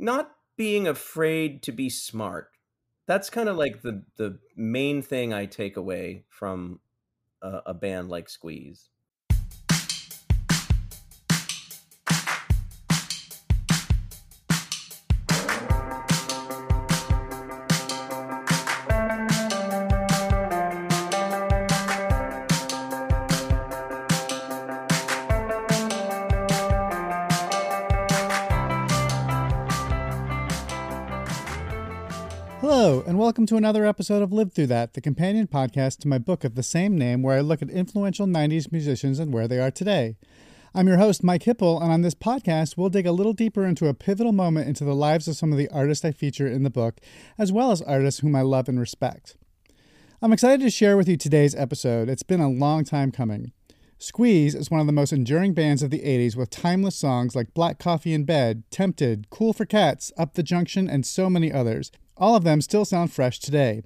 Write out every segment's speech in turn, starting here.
not being afraid to be smart. That's kind of like the the main thing I take away from a, a band like Squeeze. Welcome to another episode of Lived Through That, the companion podcast to my book of the same name, where I look at influential 90s musicians and where they are today. I'm your host, Mike Hipple, and on this podcast, we'll dig a little deeper into a pivotal moment into the lives of some of the artists I feature in the book, as well as artists whom I love and respect. I'm excited to share with you today's episode. It's been a long time coming. Squeeze is one of the most enduring bands of the 80s with timeless songs like Black Coffee in Bed, Tempted, Cool for Cats, Up the Junction, and so many others. All of them still sound fresh today.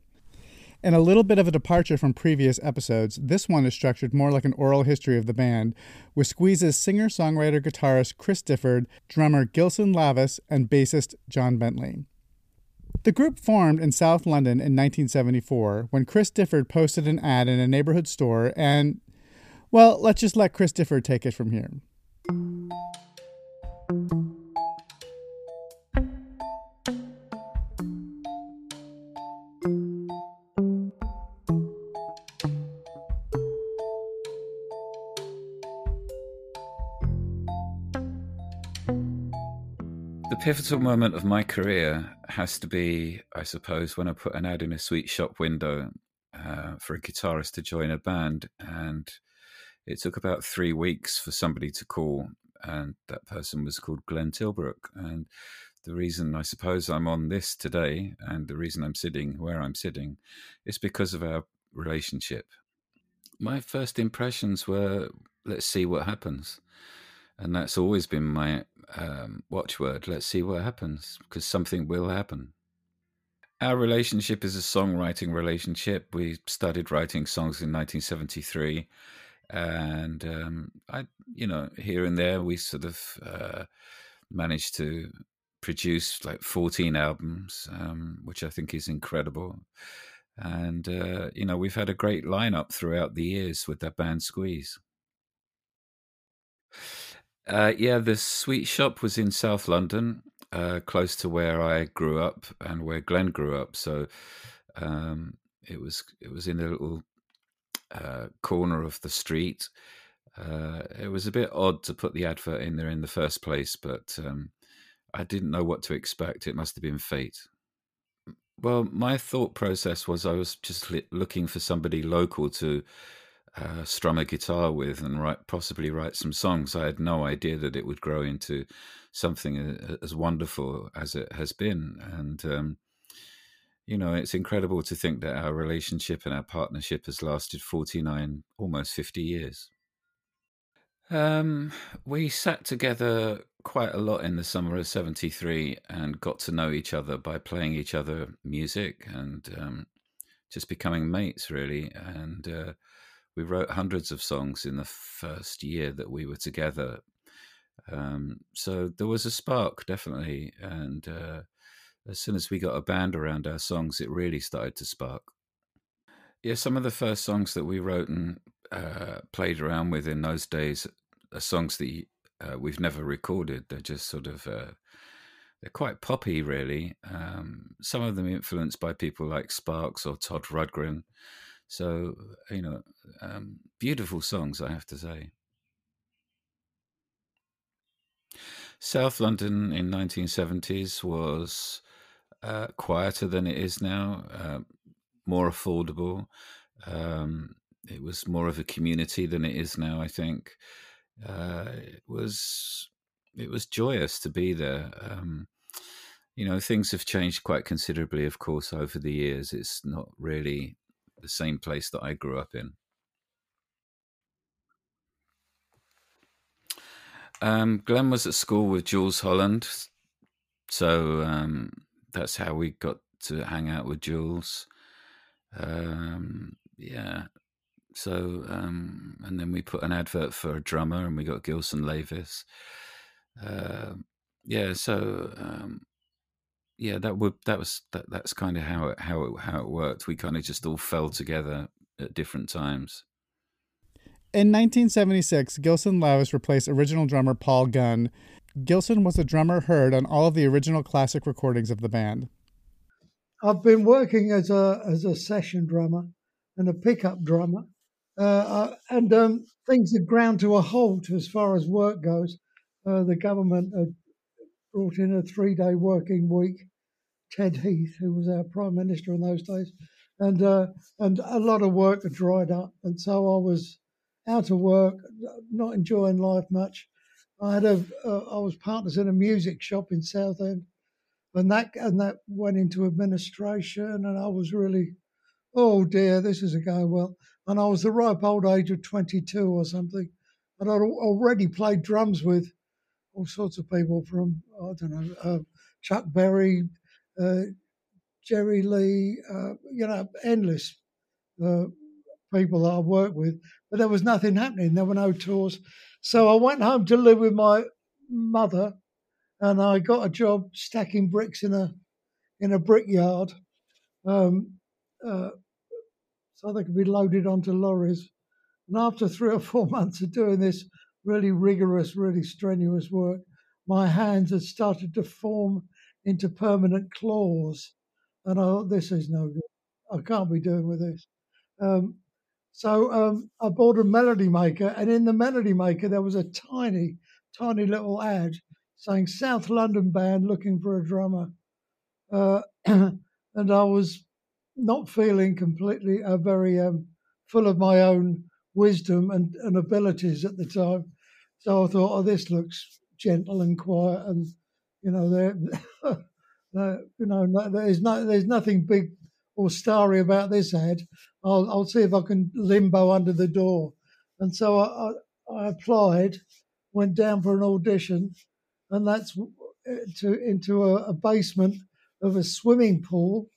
In a little bit of a departure from previous episodes, this one is structured more like an oral history of the band, with Squeeze's singer songwriter guitarist Chris Difford, drummer Gilson Lavis, and bassist John Bentley. The group formed in South London in 1974 when Chris Difford posted an ad in a neighborhood store, and, well, let's just let Chris Difford take it from here. Pivotal moment of my career has to be, I suppose, when I put an ad in a sweet shop window uh, for a guitarist to join a band. And it took about three weeks for somebody to call, and that person was called Glenn Tilbrook. And the reason I suppose I'm on this today and the reason I'm sitting where I'm sitting is because of our relationship. My first impressions were let's see what happens. And that's always been my um, watchword. Let's see what happens because something will happen. Our relationship is a songwriting relationship. We started writing songs in 1973, and um, I, you know, here and there we sort of uh, managed to produce like 14 albums, um, which I think is incredible. And uh, you know, we've had a great lineup throughout the years with that band Squeeze. Uh, yeah, the sweet shop was in South London, uh, close to where I grew up and where Glenn grew up. So um, it was it was in a little uh, corner of the street. Uh, it was a bit odd to put the advert in there in the first place, but um, I didn't know what to expect. It must have been fate. Well, my thought process was I was just looking for somebody local to uh, strum a guitar with and write possibly write some songs. I had no idea that it would grow into something as wonderful as it has been, and um, you know it's incredible to think that our relationship and our partnership has lasted forty nine, almost fifty years. Um, we sat together quite a lot in the summer of '73 and got to know each other by playing each other music and um, just becoming mates, really, and. Uh, we wrote hundreds of songs in the first year that we were together. Um, so there was a spark, definitely. And uh, as soon as we got a band around our songs, it really started to spark. Yeah, some of the first songs that we wrote and uh, played around with in those days are songs that uh, we've never recorded. They're just sort of uh, they're quite poppy, really. Um, some of them influenced by people like Sparks or Todd Rundgren. So, you know, um, beautiful songs, I have to say. South London in 1970s was uh, quieter than it is now, uh, more affordable. Um, it was more of a community than it is now. I think uh, it was it was joyous to be there. Um, you know, things have changed quite considerably, of course, over the years. It's not really the same place that I grew up in. Um, Glenn was at school with Jools Holland, so um, that's how we got to hang out with Jools. Um, yeah, so um, and then we put an advert for a drummer, and we got Gilson Lavis. Uh, yeah, so um, yeah, that would that was that, that's kind of how it how it how it worked. We kind of just all fell together at different times. In 1976, Gilson Lavis replaced original drummer Paul Gunn. Gilson was the drummer heard on all of the original classic recordings of the band. I've been working as a as a session drummer and a pickup drummer, uh, uh, and um, things had ground to a halt as far as work goes. Uh, the government had brought in a three day working week. Ted Heath, who was our prime minister in those days, and uh, and a lot of work had dried up, and so I was out of work, not enjoying life much. I had a uh, I was partners in a music shop in Southend, and that and that went into administration, and I was really, oh dear, this isn't going well. And I was the ripe old age of 22 or something, and I'd already played drums with all sorts of people from I don't know uh, Chuck Berry, uh, Jerry Lee, uh, you know, endless uh, people that I worked with, but there was nothing happening. There were no tours, so I went home to live with my mother, and I got a job stacking bricks in a in a brickyard, um, uh, so they could be loaded onto lorries. And after three or four months of doing this, really rigorous, really strenuous work, my hands had started to form into permanent claws. And I thought, this is no good. I can't be doing with this. Um, so um, I bought a melody maker, and in the melody maker, there was a tiny, tiny little ad saying South London band looking for a drummer. Uh, and I was not feeling completely uh, very um, full of my own wisdom and, and abilities at the time. So I thought, oh, this looks gentle and quiet, and you know, there, you know, there's no, there's nothing big or starry about this ad. I'll, I'll see if I can limbo under the door. And so I, I, I applied, went down for an audition, and that's to into a, a basement of a swimming pool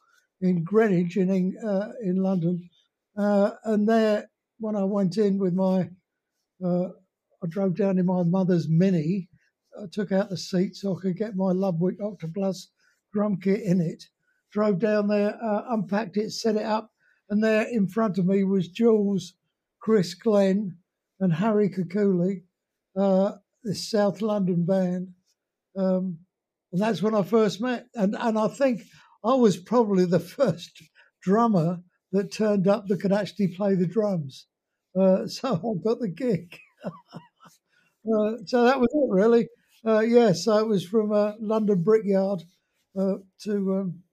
in Greenwich in uh, in London. Uh, and there, when I went in with my uh, I drove down in my mother's Mini. I took out the seat so I could get my Ludwig Octaplus drum kit in it. Drove down there, uh, unpacked it, set it up, and there in front of me was Jools, Chris Glenn, and Harry Kakoulli, uh, this South London band. Um, and that's when I first met. And, and I think I was probably the first drummer that turned up that could actually play the drums. Uh, so I got the gig. Uh, so that was it, really. Uh, yeah, so it was from uh, London Brickyard uh, to um,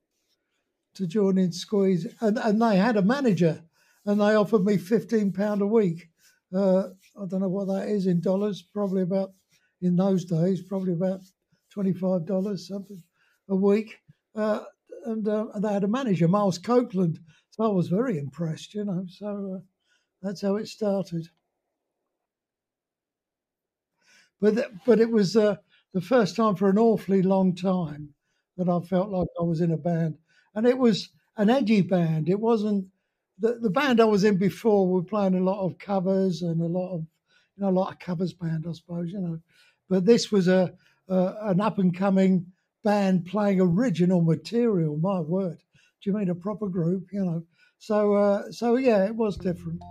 to join in Squeeze, and and they had a manager, and they offered me fifteen pound a week. Uh, I don't know what that is in dollars. Probably about in those days, probably about twenty five dollars something a week. Uh, and, and they had a manager, Miles Copeland. So I was very impressed, you know. So that's how it started. But but it was uh, the first time for an awfully long time that I felt like I was in a band, and it was an edgy band. It wasn't the the band I was in before. We were playing a lot of covers and a lot of you know a lot of covers band, I suppose you know. But this was a, a an up and coming band playing original material. My word, you mean a proper group? You know. So uh, so yeah, it was different.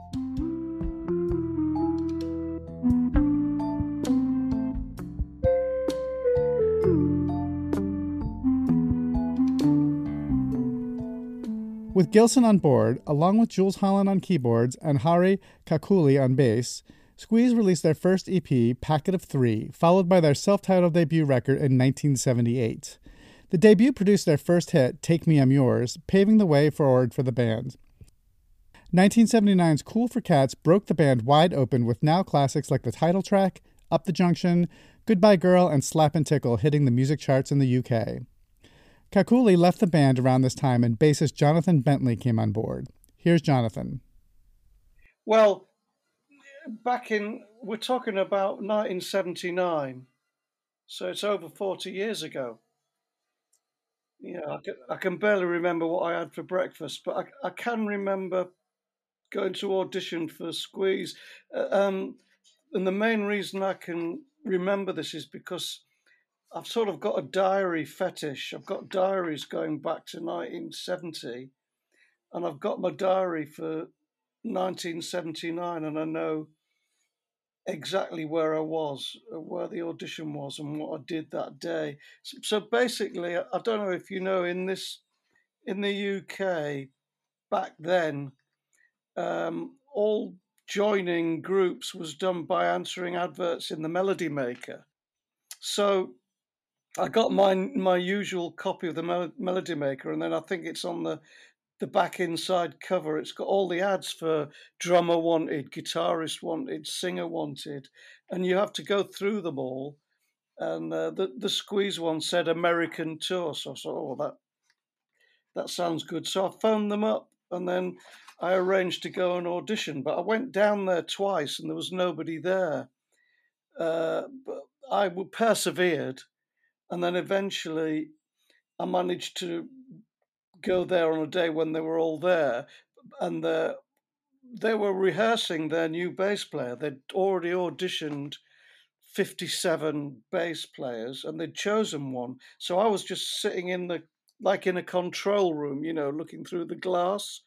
With Gilson on board, along with Jools Holland on keyboards and Harry Kakoulli on bass, Squeeze released their first EP, Packet of Three, followed by their self titled debut record in 1978. The debut produced their first hit, Take Me I'm Yours, paving the way forward for the band. 1979's Cool for Cats broke the band wide open with now classics like the title track, Up the Junction, Goodbye Girl, and Slap and Tickle hitting the music charts in the UK. Kakoulli left the band around this time and bassist Jonathan Bentley came on board. Here's Jonathan. Well, back in, we're talking about 1979, so it's over 40 years ago. Yeah, I can, I can barely remember what I had for breakfast, but I, I can remember going to audition for Squeeze. Uh, um, and the main reason I can remember this is because I've sort of got a diary fetish. I've got diaries going back to 1970, and I've got my diary for 1979, and I know exactly where I was, uh, where the audition was, and what I did that day. So, so basically, I don't know if you know in this in the UK back then, um, all joining groups was done by answering adverts in the Melody Maker. So I got my my usual copy of the Melody Maker, and then I think it's on the the back inside cover. It's got all the ads for drummer wanted, guitarist wanted, singer wanted, and you have to go through them all. And uh, the the squeeze one said American tour, so I thought, oh, that that sounds good. So I phoned them up, and then I arranged to go and audition. But I went down there twice, and there was nobody there. Uh, but I persevered and then eventually I managed to go there on a day when they were all there, and the, they were rehearsing their new bass player. They'd already auditioned 57 bass players and they'd chosen one. So I was just sitting in the, like in a control room, you know, looking through the glass,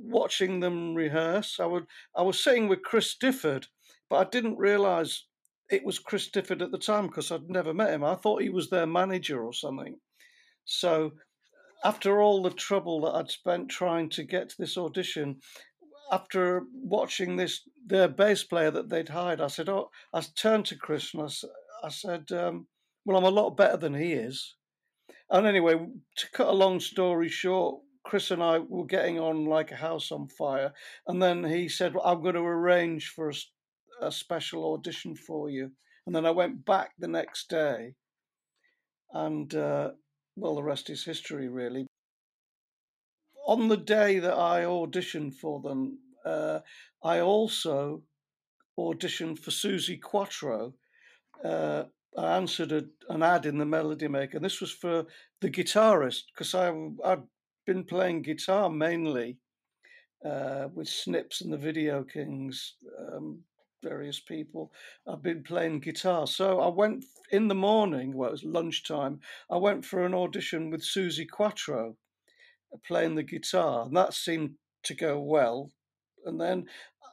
watching them rehearse. I would, I was sitting with Chris Difford, but I didn't realize it was Chris Difford at the time because I'd never met him. I thought he was their manager or something. So after all the trouble that I'd spent trying to get this audition, after watching this their bass player that they'd hired, I said, "Oh," I turned to Chris and I, I said, um, "Well, I'm a lot better than he is." And anyway, to cut a long story short, Chris and I were getting on like a house on fire, and then he said, well, "I'm going to arrange for us a special audition for you. And then I went back the next day, and uh, well, the rest is history, really. On the day that I auditioned for them, uh, I also auditioned for Suzi Quatro. Uh, I answered a, an ad in the Melody Maker, and this was for the guitarist because I I'd been playing guitar mainly uh, with Snips and the Video Kings um, various people. I've been playing guitar. So I went in the morning, well, it was lunchtime, I went for an audition with Suzi Quatro uh, playing the guitar, and that seemed to go well. And then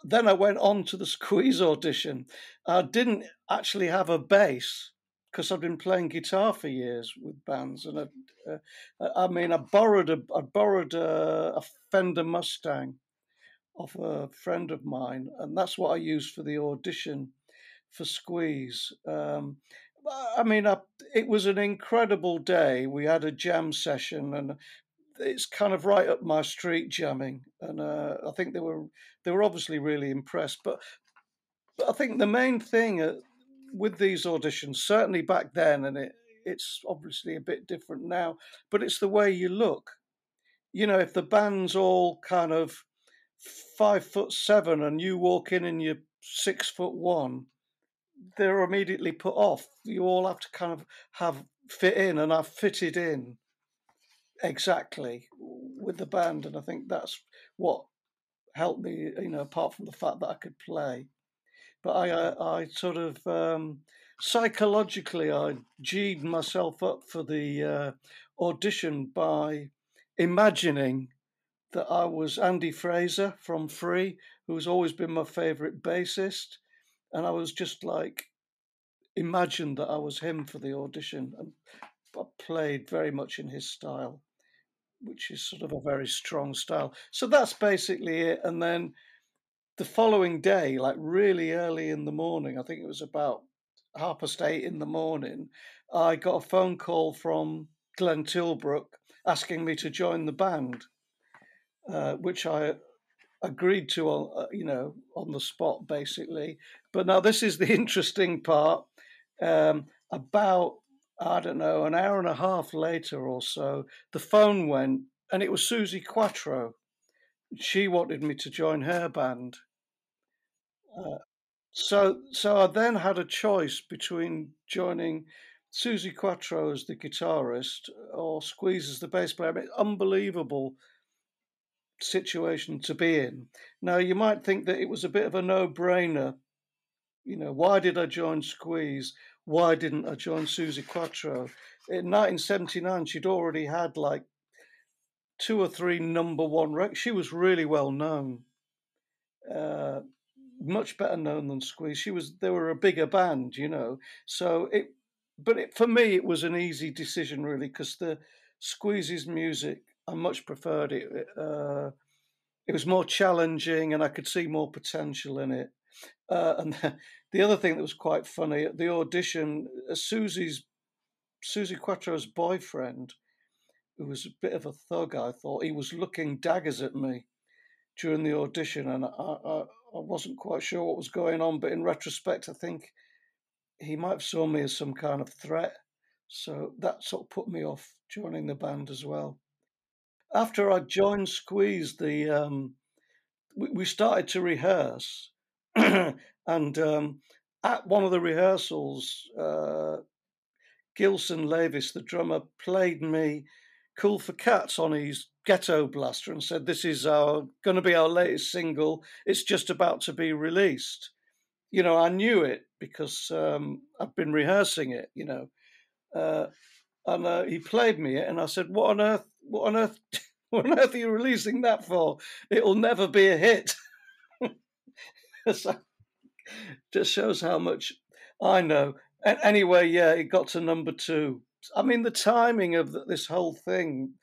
then I went on to the squeeze audition. I didn't actually have a bass because I've been playing guitar for years with bands, and I, uh, I mean, I borrowed a I borrowed a, a Fender Mustang of a friend of mine, and that's what I used for the audition for Squeeze. Um, I mean, I, it was an incredible day. We had a jam session, and it's kind of right up my street jamming. And uh, I think they were they were obviously really impressed. But but I think the main thing uh, with these auditions, certainly back then, and it it's obviously a bit different now, but it's the way you look. You know, if the band's all kind of five foot seven and you walk in and you're six foot one, they're immediately put off. You all have to kind of have fit in, and I've fitted in exactly with the band, and I think that's what helped me. You know, apart from the fact that I could play, but I I, I sort of um, psychologically I g'd myself up for the uh, audition by imagining that I was Andy Fraser from Free, who's always been my favourite bassist, and I was just like imagined that I was him for the audition, and I played very much in his style, which is sort of a very strong style. So that's basically it. And then the following day, like really early in the morning, I think it was about half past eight in the morning, I got a phone call from Glenn Tilbrook asking me to join the band. Uh, which I agreed to, uh, you know, on the spot, basically. But now this is the interesting part. Um, about I don't know an hour and a half later or so, the phone went, and it was Suzi Quatro. She wanted me to join her band. Uh, so, so I then had a choice between joining Suzi Quatro as the guitarist or Squeeze as the bass player. I mean, unbelievable situation to be in. Now, you might think that it was a bit of a no brainer. You know, why did I join Squeeze? why didn't I join Suzi Quatro? In 1979, she'd already had like two or three number one records. She was really well known, uh, much better known than Squeeze. She was they were a bigger band, you know. So it, but it, for me, it was an easy decision really because the Squeeze's music I much preferred it. Uh, it was more challenging, and I could see more potential in it. Uh, and the other thing that was quite funny at the audition, uh, Suzi's Suzi Quatro's boyfriend, who was a bit of a thug, I thought he was looking daggers at me during the audition, and I, I, I wasn't quite sure what was going on. But in retrospect, I think he might have saw me as some kind of threat, so that sort of put me off joining the band as well. After I joined Squeeze, the um, we, we started to rehearse, and um, at one of the rehearsals, uh, Gilson Lavis, the drummer, played me "Cool for Cats" on his ghetto blaster and said, "This is our going to be our latest single. It's just about to be released." You know, I knew it because um, I've been rehearsing it. You know, uh, and uh, he played me it, and I said, "What on earth? What on earth? what on earth are you releasing that for? It'll never be a hit." so, just shows how much I know. And anyway, yeah, it got to number two. I mean, the timing of this whole thing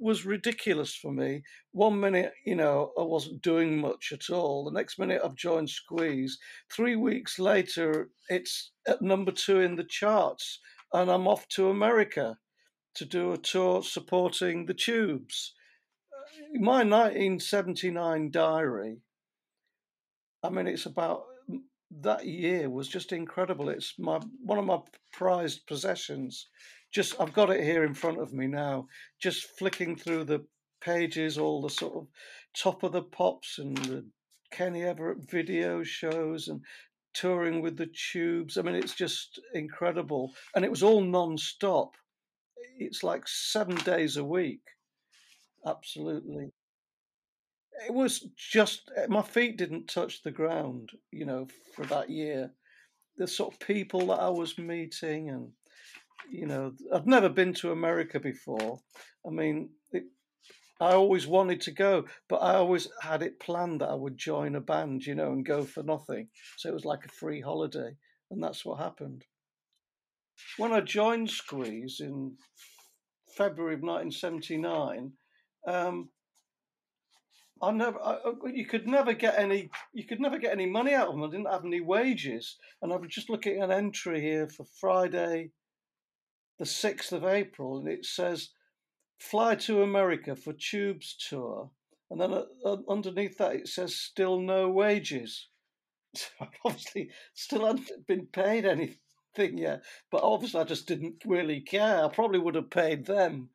was ridiculous for me. One minute, you know, I wasn't doing much at all. The next minute, I've joined Squeeze. Three weeks later, it's at number two in the charts, and I'm off to America to do a tour supporting the Tubes. In My 1979 diary, I mean, it's about that year was just incredible. It's my one of my prized possessions. Just I've got it here in front of me now. Just flicking through the pages, all the sort of top of the pops and the Kenny Everett video shows and touring with the tubes. I mean, it's just incredible, and it was all non-stop. It's like seven days a week. Absolutely it was just eh, my feet didn't touch the ground, you know, for that year. The sort of people that I was meeting, and you know, I've never been to America before. I mean, it, I always wanted to go, but I always had it planned that I would join a band, you know, and go for nothing. So it was like a free holiday, and that's what happened. When I joined Squeeze in February of 1979, um, I never, I, you could never get any, you could never get any money out of them. I didn't have any wages, and I was just looking at an entry here for Friday, the sixth of April, and it says, "Fly to America for Tubes tour," and then uh, underneath that it says, "Still no wages." So I obviously still hadn't been paid anything yet, but obviously I just didn't really care. I probably would have paid them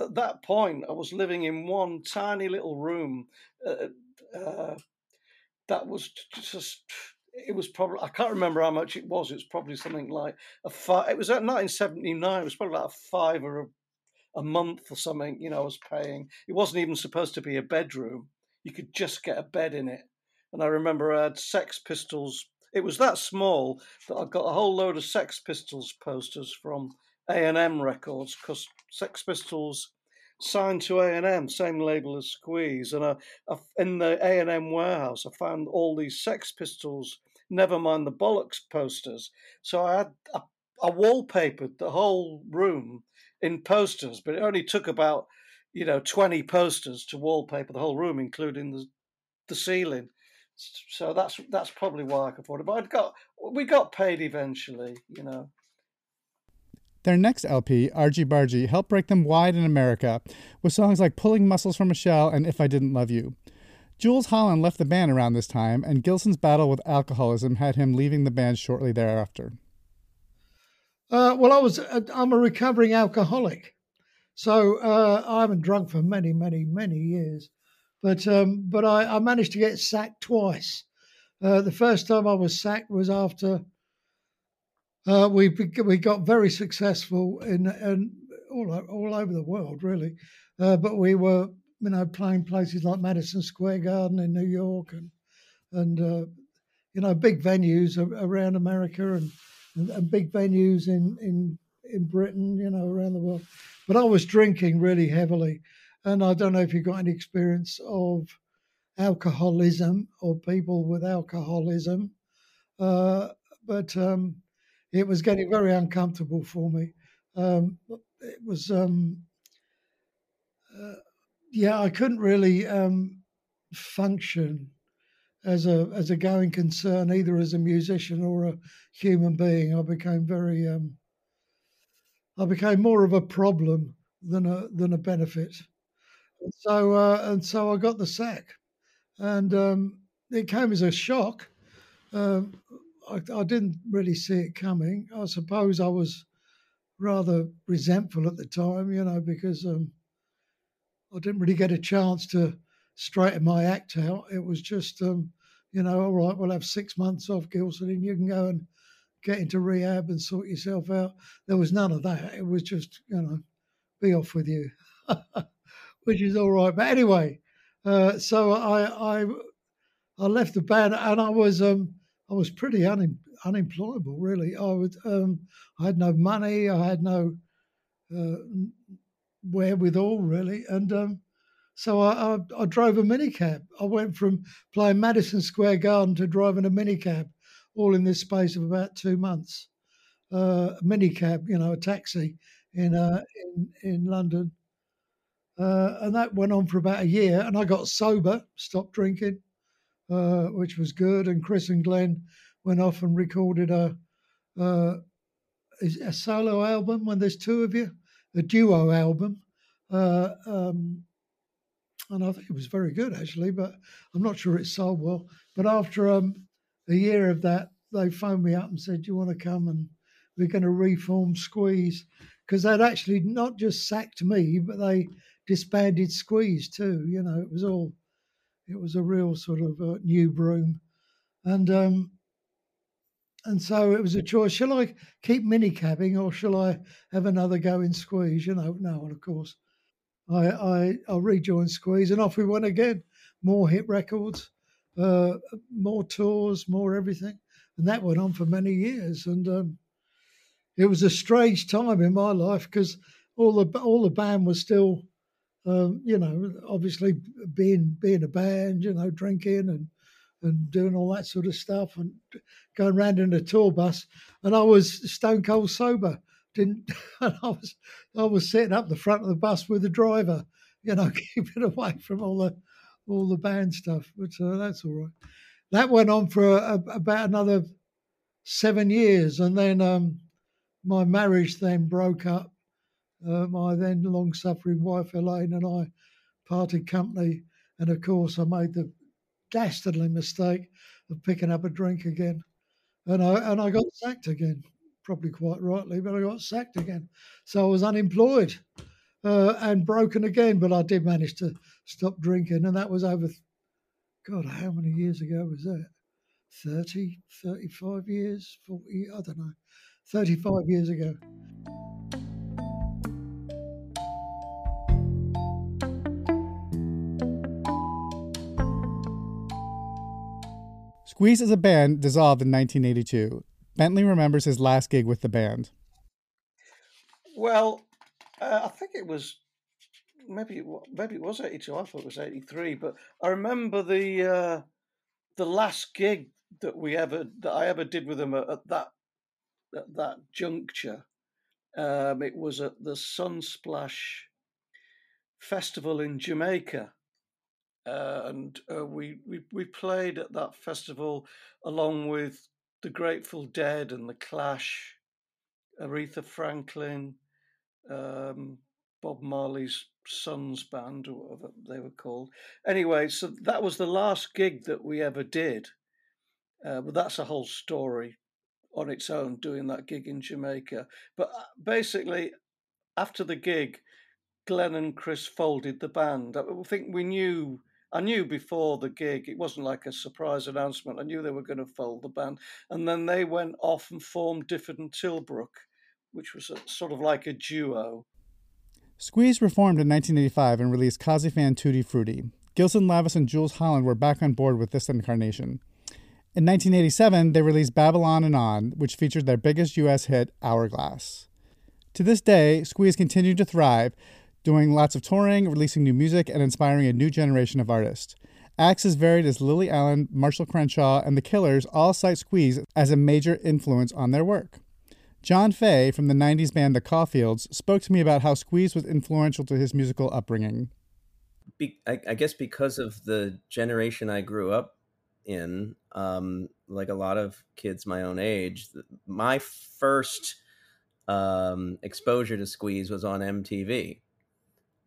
at that point, I was living in one tiny little room uh, uh, that was just. It was probably I can't remember how much it was. It was probably something like a five. It was at 1979. It was probably like a five or a, a month or something. You know, I was paying. It wasn't even supposed to be a bedroom. You could just get a bed in it. And I remember I had Sex Pistols. It was that small that I got a whole load of Sex Pistols posters from A&M Records because Sex Pistols signed to A&M, same label as Squeeze. And I, I, in the A&M warehouse, I found all these Sex Pistols, never mind the Bollocks posters. So I had I, I wallpapered the whole room in posters, but it only took about you know 20 posters to wallpaper the whole room, including the the ceiling. So that's that's probably why I could afford it. But I'd got we got paid eventually, you know. Their next LP, Argy Bargy, helped break them wide in America with songs like Pulling Muscles from a Shell and If I Didn't Love You. Jools Holland left the band around this time, and Gilson's battle with alcoholism had him leaving the band shortly thereafter. Uh, well, I was uh, I'm a recovering alcoholic, so uh, I haven't drunk for many, many, many years, but um, but I, I, managed to get sacked twice. Uh, the first time I was sacked was after uh, we we got very successful in, all all over the world, really. Uh, but we were, you know, playing places like Madison Square Garden in New York and and uh, you know big venues around America and and, and big venues in, in in Britain, you know, around the world. But I was drinking really heavily, and I don't know if you've got any experience of alcoholism or people with alcoholism, uh, but um, it was getting very uncomfortable for me. Um, it was, um, uh, yeah, I couldn't really um, function as a as a going concern, either as a musician or a human being. I became very, um, I became more of a problem than a than a benefit. And so uh, and so I got the sack, and um, it came as a shock. Um, I, I, didn't really see it coming. I suppose I was rather resentful at the time, you know, because um, I didn't really get a chance to straighten my act out. It was just, um, you know, all right, we'll have six months off, Gilson, and you can go and get into rehab and sort yourself out. There was none of that. It was just, you know, be off with you, which is all right. But anyway, uh, so I, I I left the band and I was um I was pretty un, unemployable really. I was um I had no money. I had no uh, wherewithal really, and um, so I, I, I drove a minicab. I went from playing Madison Square Garden to driving a minicab, all in this space of about two months. Uh, a minicab, you know, a taxi in uh, in in London, uh, and that went on for about a year. And I got sober, stopped drinking, uh, which was good. And Chris and Glenn went off and recorded a uh, a solo album when there's two of you, a duo album. Uh, um, and I think it was very good actually, but I'm not sure it sold well. But after um, a year of that, they phoned me up and said, "Do you want to come and we're going to reform Squeeze?" Because they'd actually not just sacked me, but they disbanded Squeeze too. You know, it was all, it was a real sort of uh, new broom, and um, and so it was a choice. Shall I keep minicabbing or shall I have another go in Squeeze? You know, no, and of course, I I, I rejoined Squeeze, and off we went again. More hit records, uh, more tours, more everything, and that went on for many years. And um, it was a strange time in my life because all the all the band was still, um, you know, obviously being being a band, you know, drinking and and doing all that sort of stuff and going around in a tour bus. And I was stone cold sober. Didn't and I was I was sitting up the front of the bus with the driver, you know, keeping away from all the all the band stuff. But uh, that's all right. That went on for a, a, about another seven years, and then um, my marriage then broke up. Uh, my then long suffering wife Elaine and I parted company, and of course I made the dastardly mistake of picking up a drink again, and I and I got sacked again. Probably quite rightly, but I got sacked again. So I was unemployed uh, and broken again. But I did manage to stop drinking, and that was over. God, how many years ago was that? 30, 35 years, 40, I don't know, 35 years ago. Squeeze as a band dissolved in 1982. Bentley remembers his last gig with the band. Well, uh, I think it was maybe maybe it was 82. I thought it was 83, but I remember the uh, the last gig that we ever that I ever did with them at, at that at that juncture. Um, it was at the Sunsplash Festival in Jamaica uh, and uh, we, we we played at that festival along with the Grateful Dead and the Clash, Aretha Franklin, um, Bob Marley's Sons Band, or whatever they were called. Anyway, so that was the last gig that we ever did. Uh, but that's a whole story on its own, doing that gig in Jamaica. But uh, basically, after the gig, Glenn and Chris folded the band. I think we knew I knew before the gig, it wasn't like a surprise announcement. I knew they were going to fold the band. And then they went off and formed Difford and Tilbrook, which was a, sort of like a duo. Squeeze reformed in 1985 and released Cosi Fan Tutti Frutti. Gilson Lavis and Jools Holland were back on board with this incarnation. In 1987, they released Babylon and On, which featured their biggest US hit, Hourglass. To this day, Squeeze continue to thrive, doing lots of touring, releasing new music, and inspiring a new generation of artists. Acts as varied as Lily Allen, Marshall Crenshaw, and The Killers all cite Squeeze as a major influence on their work. John Faye from the 90s band The Caulfields spoke to me about how Squeeze was influential to his musical upbringing. Be, I, I, guess because of the generation I grew up in, um, like a lot of kids my own age, my first um, exposure to Squeeze was on MTV.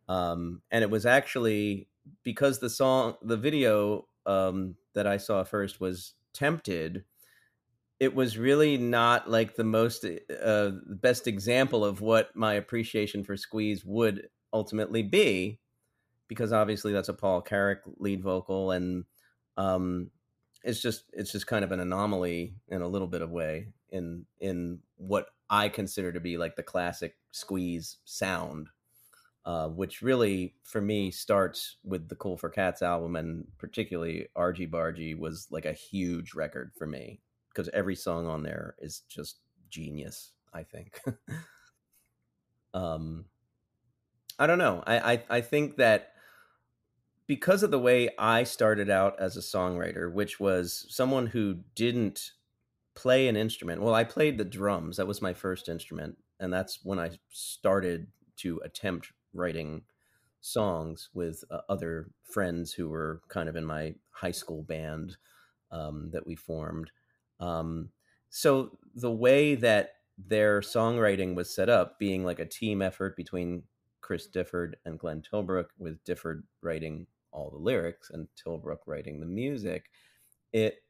Um, and it was actually because the song, the video um, that I saw first was Tempted it was really not like the most uh, best example of what my appreciation for Squeeze would ultimately be, because obviously that's a Paul Carrack lead vocal, and um, it's just it's just kind of an anomaly in a little bit of way in in what I consider to be like the classic Squeeze sound. Uh, which really, for me, starts with the Cool for Cats album, and particularly Argy Bargy was like a huge record for me because every song on there is just genius. I think. um, I don't know. I, I I think that because of the way I started out as a songwriter, which was someone who didn't play an instrument. Well, I played the drums. That was my first instrument, and that's when I started to attempt writing songs with uh, other friends who were kind of in my high school band um, that we formed. Um, so the way that their songwriting was set up, being like a team effort between Chris Difford and Glenn Tilbrook, with Difford writing all the lyrics and Tilbrook writing the music, it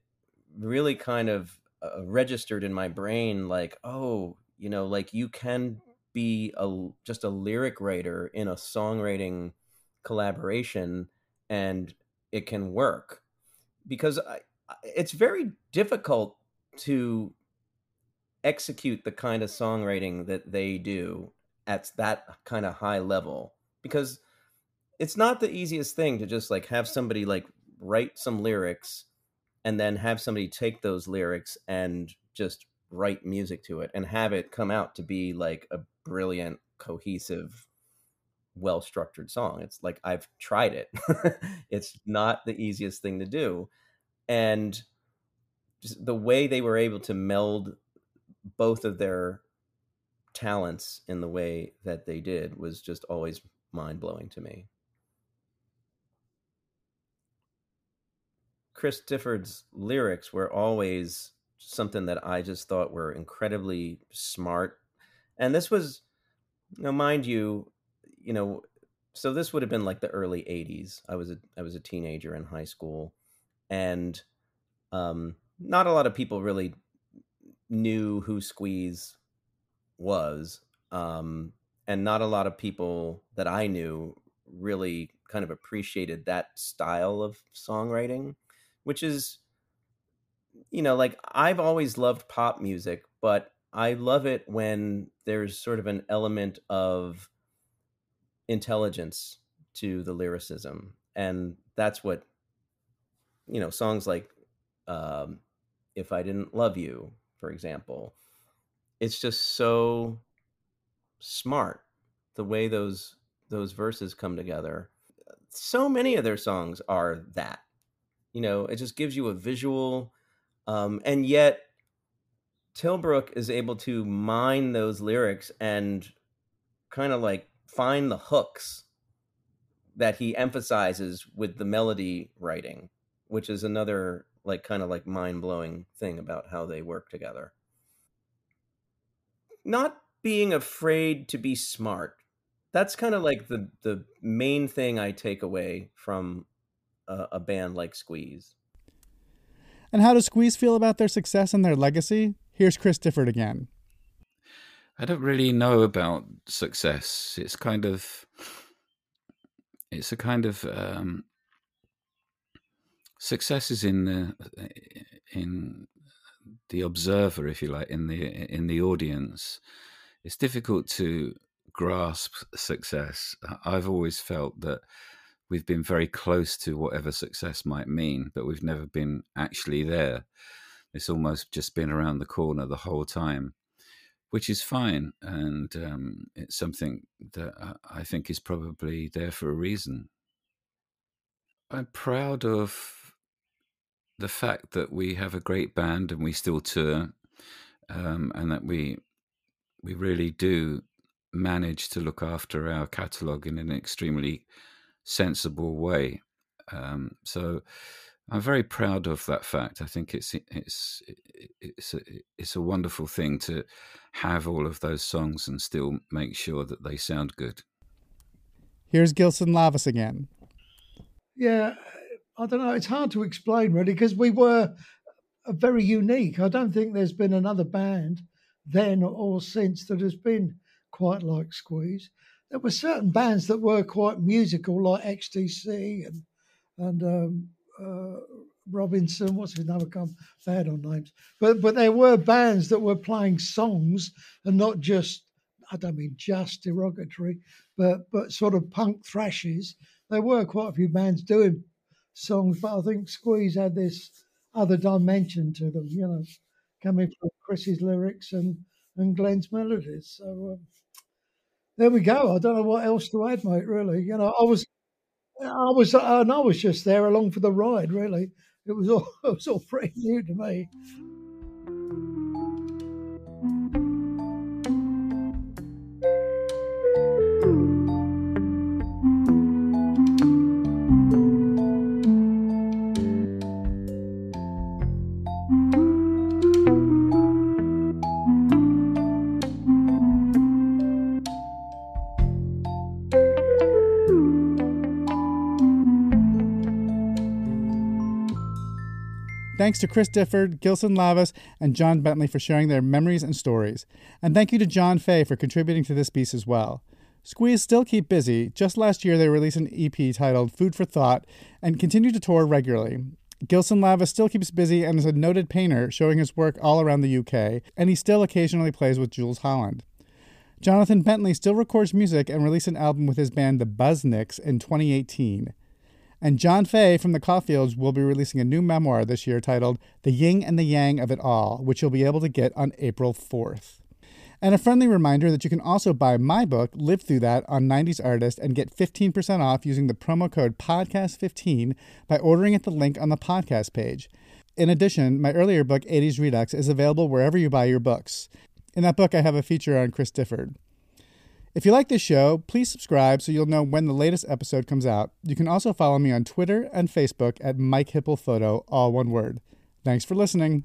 really kind of uh, registered in my brain like, oh, you know, like you can be a just a lyric writer in a songwriting collaboration and it can work. Because I, it's very difficult to execute the kind of songwriting that they do at that kind of high level. Because it's not the easiest thing to just like have somebody like write some lyrics and then have somebody take those lyrics and just write music to it and have it come out to be like a brilliant cohesive well structured song it's like i've tried it it's not the easiest thing to do and the way they were able to meld both of their talents in the way that they did was just always mind blowing to me. Chris Difford's lyrics were always something that I just thought were incredibly smart. And this was, you mind you, you know, so this would have been like the early 80s. I was a I was a teenager in high school and um not a lot of people really knew who Squeeze was, um, and not a lot of people that I knew really kind of appreciated that style of songwriting, which is, you know, like I've always loved pop music, but I love it when there's sort of an element of intelligence to the lyricism, and that's what you know songs like um, if I didn't love you, for example. It's just so smart the way those those verses come together. So many of their songs are that. You know, it just gives you a visual um, and yet Tilbrook is able to mine those lyrics and kind of like find the hooks that he emphasizes with the melody writing, which is another like kind of like mind blowing thing about how they work together. Not being afraid to be smart. That's kind of like the the main thing I take away from a, a band like Squeeze. And how does Squeeze feel about their success and their legacy? Here's Chris Difford again. I don't really know about success. It's kind of it's a kind of um, success is in the in the observer, if you like, in the in the audience. It's difficult to grasp success. I've always felt that we've been very close to whatever success might mean, but we've never been actually there. It's almost just been around the corner the whole time, which is fine. And um, it's something that I think is probably there for a reason. I'm proud of the fact that we have a great band and we still tour, um, and that we we really do manage to look after our catalogue in an extremely sensible way. Um, so I'm very proud of that fact. I think it's it's it's a, it's a wonderful thing to have all of those songs and still make sure that they sound good. Here's Gilson Lavis again. Yeah, I don't know. It's hard to explain really because we were very unique. I don't think there's been another band then or since that has been quite like Squeeze. There were certain bands that were quite musical, like XTC and and um, uh, Robinson. What's his name? I come bad on names, but but there were bands that were playing songs and not just. I don't mean just derogatory, but but sort of punk thrashes. There were quite a few bands doing songs, but I think Squeeze had this other dimension to them. You know, coming from Chris's lyrics and and Glenn's melodies. So. Um, there we go. I don't know what else to add, mate. Really, you know, I was, I was, uh, and I was just there along for the ride. Really, it was all, it was all pretty new to me. Thanks to Chris Difford, Gilson Lavis, and John Bentley for sharing their memories and stories. And thank you to John Faye for contributing to this piece as well. Squeeze still keep busy. Just last year, they released an EP titled Food for Thought and continue to tour regularly. Gilson Lavis still keeps busy and is a noted painter, showing his work all around the UK, and he still occasionally plays with Jools Holland. Jonathan Bentley still records music and released an album with his band The Buzznicks in 2018. And John Faye from the Caulfields will be releasing a new memoir this year titled The Yin and the Yang of It All, which you'll be able to get on April 4th. And a friendly reminder that you can also buy my book, Lived Through That, on 90s Artist and get 15% off using the promo code PODCAST15 by ordering at the link on the podcast page. In addition, my earlier book, 80s Redux, is available wherever you buy your books. In that book, I have a feature on Chris Difford. If you like this show, please subscribe so you'll know when the latest episode comes out. You can also follow me on Twitter and Facebook at Mike Hipple Photo, all one word. Thanks for listening.